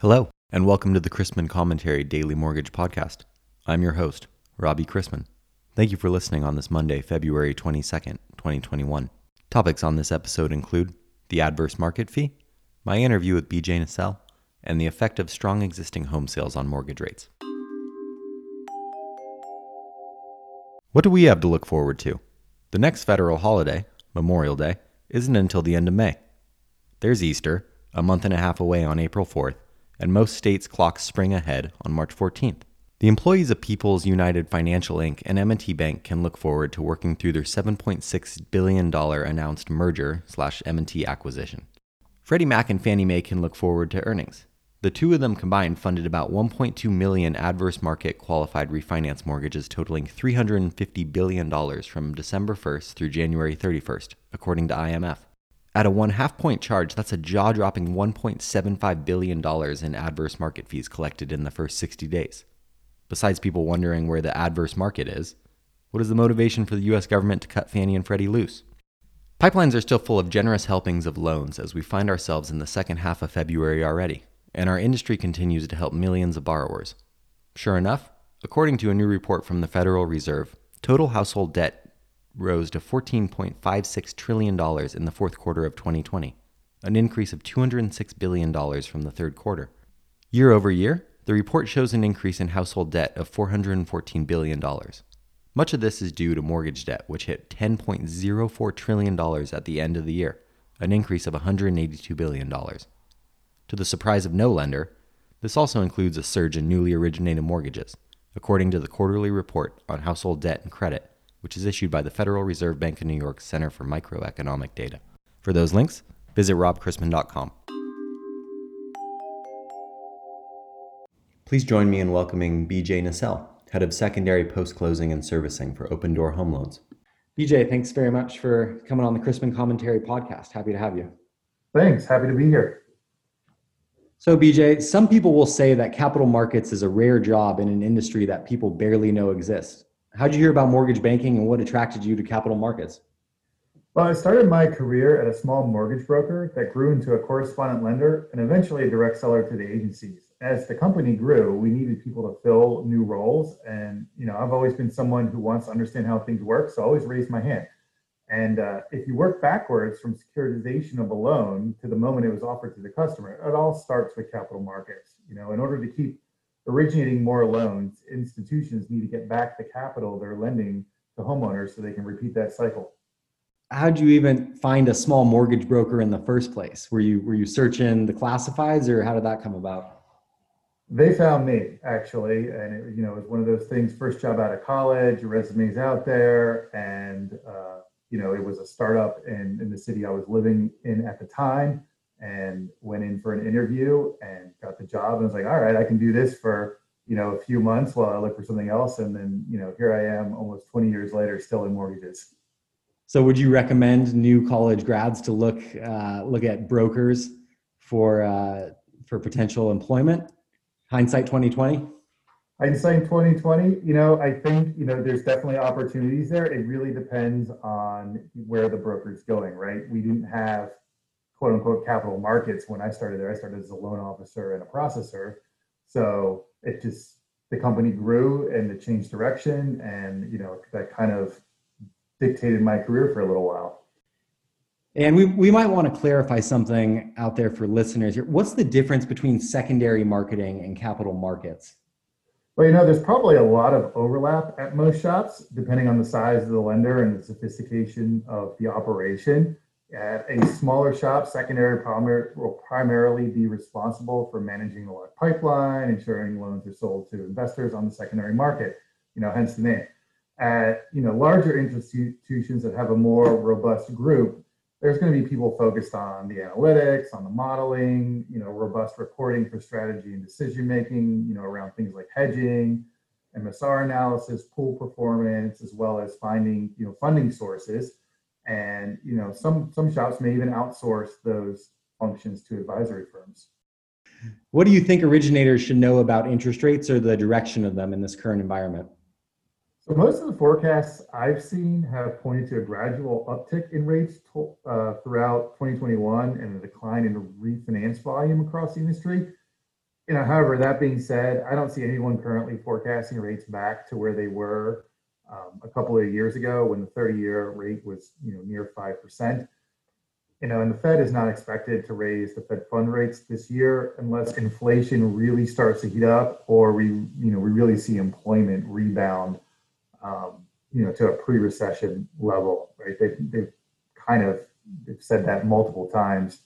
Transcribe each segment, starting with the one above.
Hello, and welcome to the Chrisman Commentary Daily Mortgage Podcast. I'm your host, Robbie Chrisman. Thank you for listening on this Monday, February 22nd, 2021. Topics on this episode include the adverse market fee, my interview with BJ Nacelle, and the effect of strong existing home sales on mortgage rates. What do we have to look forward to? The next federal holiday, Memorial Day, isn't until the end of May. There's Easter, a month and a half away on April 4th, and most states clock spring ahead on March 14th. The employees of People's United Financial Inc. and M&T Bank can look forward to working through their $7.6 billion announced merger slash M&T acquisition. Freddie Mac and Fannie Mae can look forward to earnings. The two of them combined funded about 1.2 million adverse market qualified refinance mortgages totaling $350 billion from December 1st through January 31st, according to IMF. At a one half point charge, that's a jaw dropping $1.75 billion in adverse market fees collected in the first 60 days. Besides people wondering where the adverse market is, what is the motivation for the US government to cut Fannie and Freddie loose? Pipelines are still full of generous helpings of loans as we find ourselves in the second half of February already, and our industry continues to help millions of borrowers. Sure enough, according to a new report from the Federal Reserve, total household debt rose to $14.56 trillion in the fourth quarter of 2020, an increase of $206 billion from the third quarter. Year over year, the report shows an increase in household debt of $414 billion. Much of this is due to mortgage debt, which hit $10.04 trillion at the end of the year, an increase of $182 billion. To the surprise of no lender, this also includes a surge in newly originated mortgages, according to the quarterly report on household debt and credit which is issued by the Federal Reserve Bank of New York Center for Microeconomic Data. For those links, visit robchrisman.com. Please join me in welcoming BJ Nacelle, Head of Secondary Post Closing and Servicing for Open Door Home Loans. BJ, thanks very much for coming on the Chrisman Commentary podcast. Happy to have you. Thanks. Happy to be here. So, BJ, some people will say that capital markets is a rare job in an industry that people barely know exists. How'd you hear about mortgage banking and what attracted you to capital markets? Well, I started my career at a small mortgage broker that grew into a correspondent lender and eventually a direct seller to the agencies. As the company grew, we needed people to fill new roles. And, you know, I've always been someone who wants to understand how things work. So I always raised my hand. And uh, if you work backwards from securitization of a loan to the moment it was offered to the customer, it all starts with capital markets. You know, in order to keep originating more loans, institutions need to get back the capital they're lending to homeowners so they can repeat that cycle. How'd you even find a small mortgage broker in the first place? Were you were you searching the classifieds, or how did that come about? They found me actually, and it, you know, it was one of those things. First job out of college, your resume's out there, and uh, you know, it was a startup in in the city I was living in at the time and went in for an interview and got the job and was like, all right, I can do this for, you know, a few months while I look for something else. And then, you know, here I am almost 20 years later, still in mortgages. So would you recommend new college grads to look, uh, look at brokers for, uh, for potential employment? Hindsight 2020? Hindsight 2020, you know, I think, you know, there's definitely opportunities there. It really depends on where the broker's going, right? We didn't have quote unquote capital markets when I started there. I started as a loan officer and a processor. So it just the company grew and it changed direction and you know that kind of dictated my career for a little while. And we, we might want to clarify something out there for listeners here. What's the difference between secondary marketing and capital markets? Well, you know, there's probably a lot of overlap at most shops, depending on the size of the lender and the sophistication of the operation. At a smaller shop, secondary primary will primarily be responsible for managing the loan pipeline, ensuring loans are sold to investors on the secondary market, you know, hence the name. At, you know, larger institutions that have a more robust group, there's going to be people focused on the analytics, on the modeling, you know, robust reporting for strategy and decision making, you know, around things like hedging, MSR analysis, pool performance, as well as finding, you know, funding sources and you know some some shops may even outsource those functions to advisory firms. What do you think originators should know about interest rates or the direction of them in this current environment? So most of the forecasts i've seen have pointed to a gradual uptick in rates to, uh, throughout 2021 and a decline in refinance volume across the industry. You know, however, that being said, I don't see anyone currently forecasting rates back to where they were um, a couple of years ago when the 30-year rate was, you know, near five percent. You know, and the Fed is not expected to raise the Fed fund rates this year unless inflation really starts to heat up or we, you know, we really see employment rebound, um, you know, to a pre-recession level, right? They, they've kind of they've said that multiple times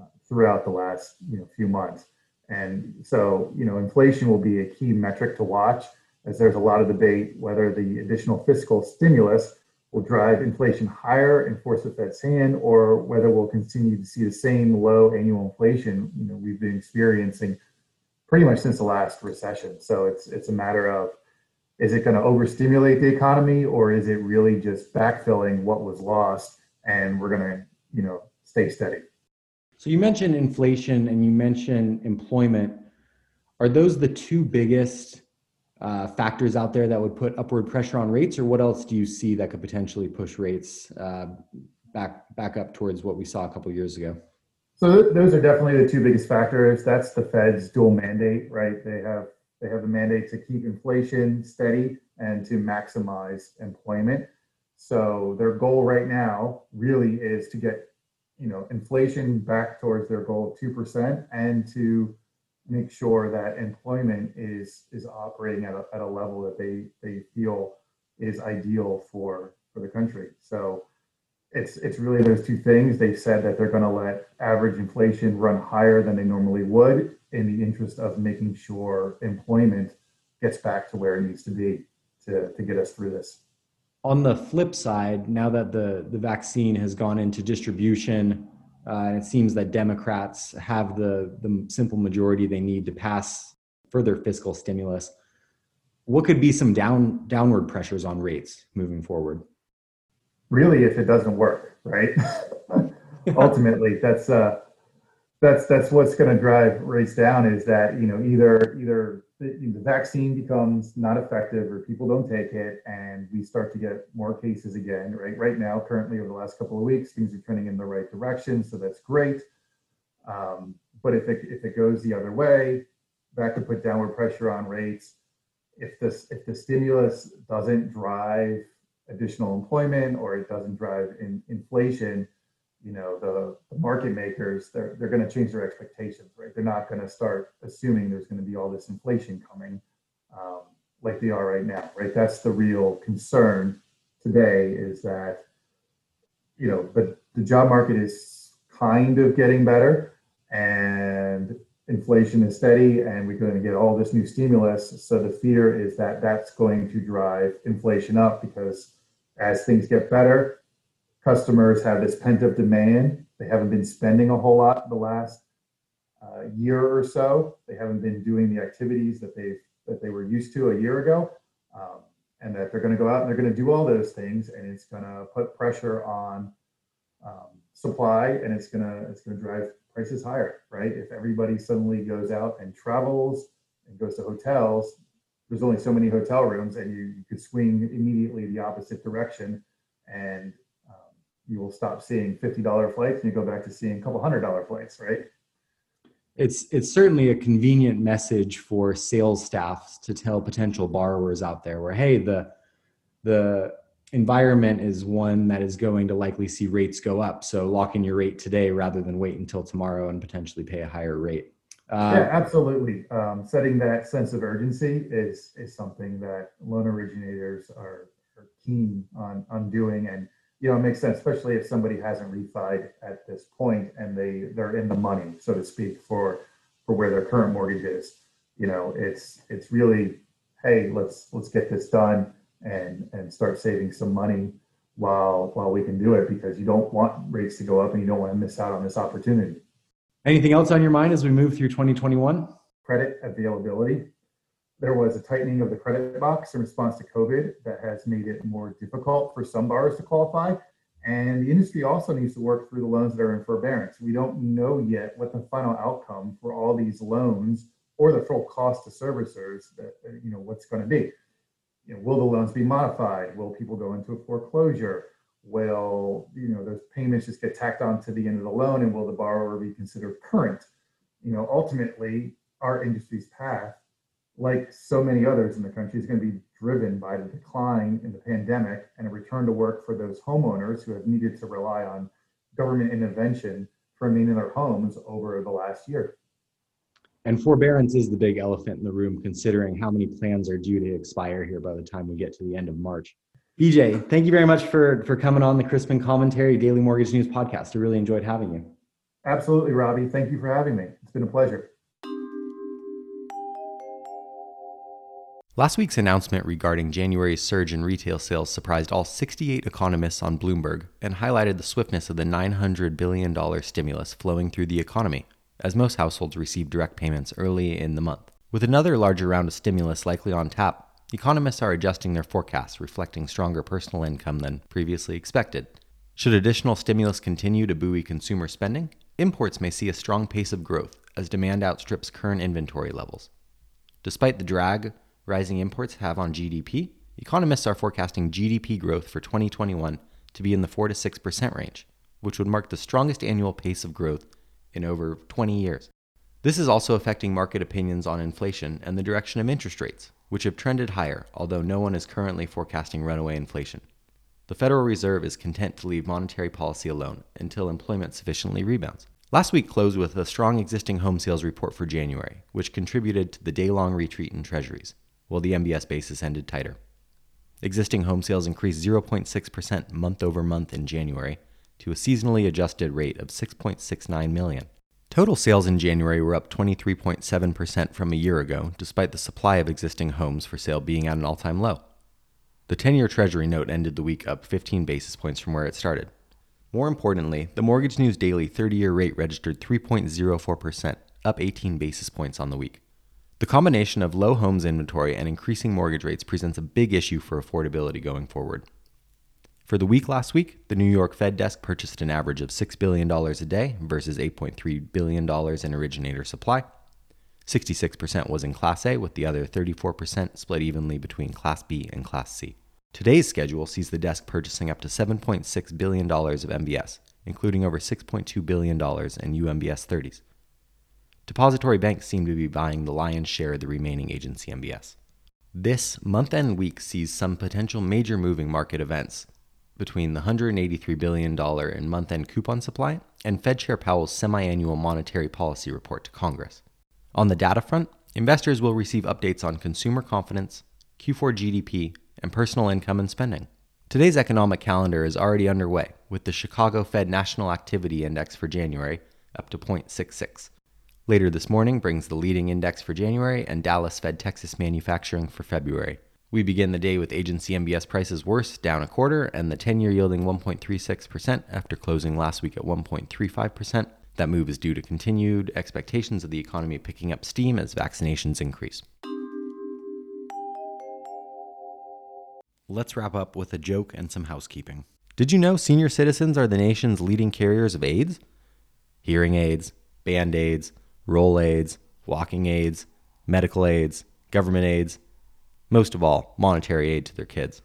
uh, throughout the last, you know, few months. And so, you know, inflation will be a key metric to watch as there's a lot of debate whether the additional fiscal stimulus will drive inflation higher and force the Fed's hand, or whether we'll continue to see the same low annual inflation you know we've been experiencing pretty much since the last recession. So it's it's a matter of is it going to overstimulate the economy, or is it really just backfilling what was lost, and we're going to you know stay steady. So you mentioned inflation and you mentioned employment. Are those the two biggest uh, factors out there that would put upward pressure on rates, or what else do you see that could potentially push rates uh, back back up towards what we saw a couple years ago? So those are definitely the two biggest factors. That's the Fed's dual mandate, right? They have they have the mandate to keep inflation steady and to maximize employment. So their goal right now really is to get you know inflation back towards their goal of two percent and to make sure that employment is is operating at a, at a level that they they feel is ideal for for the country. So it's it's really those two things. They've said that they're going to let average inflation run higher than they normally would in the interest of making sure employment gets back to where it needs to be to, to get us through this. On the flip side, now that the, the vaccine has gone into distribution, uh, and it seems that Democrats have the, the simple majority they need to pass further fiscal stimulus. What could be some down downward pressures on rates moving forward? Really, if it doesn't work, right? Ultimately, that's uh, that's that's what's going to drive rates down. Is that you know either either the, the vaccine becomes not effective or people don't take it and we start to get more cases again right? Right now currently over the last couple of weeks things are trending in the right direction so that's great. Um, but if it if it goes the other way that could put downward pressure on rates. If this if the stimulus doesn't drive additional employment or it doesn't drive in, inflation you know the, the market makers they're, they're going to change their expectations right? They're not going to start assuming there's going to be all this inflation coming um, like they are right now right? That's the real concern today is that you know but the job market is kind of getting better and inflation is steady and we're going to get all this new stimulus. So the fear is that that's going to drive inflation up because as things get better customers have this pent up demand. They haven't been spending a whole lot the last uh, year or so. They haven't been doing the activities that they that they were used to a year ago, um, and that they're going to go out and they're going to do all those things, and it's going to put pressure on um, supply, and it's going to it's going to drive prices higher, right? If everybody suddenly goes out and travels and goes to hotels, there's only so many hotel rooms, and you, you could swing immediately the opposite direction, and you will stop seeing $50 flights and you go back to seeing a couple hundred dollar flights, right? It's it's certainly a convenient message for sales staffs to tell potential borrowers out there where hey the the environment is one that is going to likely see rates go up. So lock in your rate today rather than wait until tomorrow and potentially pay a higher rate. Uh, yeah, absolutely. Um, setting that sense of urgency is is something that loan originators are, are keen on on doing and you know, it makes sense, especially if somebody hasn't refied at this point and they they're in the money, so to speak, for for where their current mortgage is. You know, it's it's really, hey, let's let's get this done and and start saving some money while while we can do it because you don't want rates to go up and you don't want to miss out on this opportunity. Anything else on your mind as we move through 2021? Credit availability there was a tightening of the credit box in response to COVID that has made it more difficult for some borrowers to qualify. And the industry also needs to work through the loans that are in forbearance. We don't know yet what the final outcome for all these loans or the full cost to servicers that you know what's going to be. You know, will the loans be modified? Will people go into a foreclosure? Will you know those payments just get tacked on to the end of the loan, and will the borrower be considered current? You know, ultimately, our industry's path, like so many others in the country, is going to be driven by the decline in the pandemic and a return to work for those homeowners who have needed to rely on government intervention for remaining in their homes over the last year. And forbearance is the big elephant in the room, considering how many plans are due to expire here by the time we get to the end of March. BJ, thank you very much for, for coming on the Chrisman Commentary Daily Mortgage News podcast. I really enjoyed having you. Absolutely, Robbie. Thank you for having me. It's been a pleasure. Last week's announcement regarding January's surge in retail sales surprised all 68 economists on Bloomberg and highlighted the swiftness of the $900 billion stimulus flowing through the economy as most households receive direct payments early in the month. With another larger round of stimulus likely on tap, economists are adjusting their forecasts, reflecting stronger personal income than previously expected. Should additional stimulus continue to buoy consumer spending, imports may see a strong pace of growth as demand outstrips current inventory levels. Despite the drag rising imports have on GDP, economists are forecasting GDP growth for 2021 to be in the 4 to 6% range, which would mark the strongest annual pace of growth in over 20 years. This is also affecting market opinions on inflation and the direction of interest rates, which have trended higher, although no one is currently forecasting runaway inflation. The Federal Reserve is content to leave monetary policy alone until employment sufficiently rebounds. Last week closed with a strong existing home sales report for January, which contributed to the day long retreat in treasuries, while the MBS basis ended tighter. Existing home sales increased 0.6% month over month in January, to a seasonally adjusted rate of 6.69 million. Total sales in January were up 23.7% from a year ago, despite the supply of existing homes for sale being at an all time low. The 10 year Treasury note ended the week up 15 basis points from where it started. More importantly, the Mortgage News Daily 30 year rate registered 3.04%, up 18 basis points on the week. The combination of low homes inventory and increasing mortgage rates presents a big issue for affordability going forward. For the week last week, the New York Fed desk purchased an average of $6 billion a day versus $8.3 billion in originator supply. 66% was in Class A, with the other 34% split evenly between Class B and Class C. Today's schedule sees the desk purchasing up to $7.6 billion of MBS, including over $6.2 billion in UMBS 30s. Depository banks seem to be buying the lion's share of the remaining agency MBS. This month end week sees some potential major moving market events, between the $183 billion in month end coupon supply and Fed Chair Powell's semi annual monetary policy report to Congress. On the data front, investors will receive updates on consumer confidence, Q4 GDP, and personal income and spending. Today's economic calendar is already underway, with the Chicago Fed National Activity Index for January up to 0.66. Later this morning brings the leading index for January and Dallas Fed Texas Manufacturing for February. We begin the day with agency MBS prices worse, down a quarter, and the 10 year yielding 1.36% after closing last week at 1.35%. That move is due to continued expectations of the economy picking up steam as vaccinations increase. Let's wrap up with a joke and some housekeeping. Did you know senior citizens are the nation's leading carriers of AIDS? Hearing aids, band aids, Rolaids, walking aids, medical aids, government aids, most of all, monetary aid to their kids.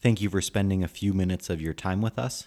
Thank you for spending a few minutes of your time with us.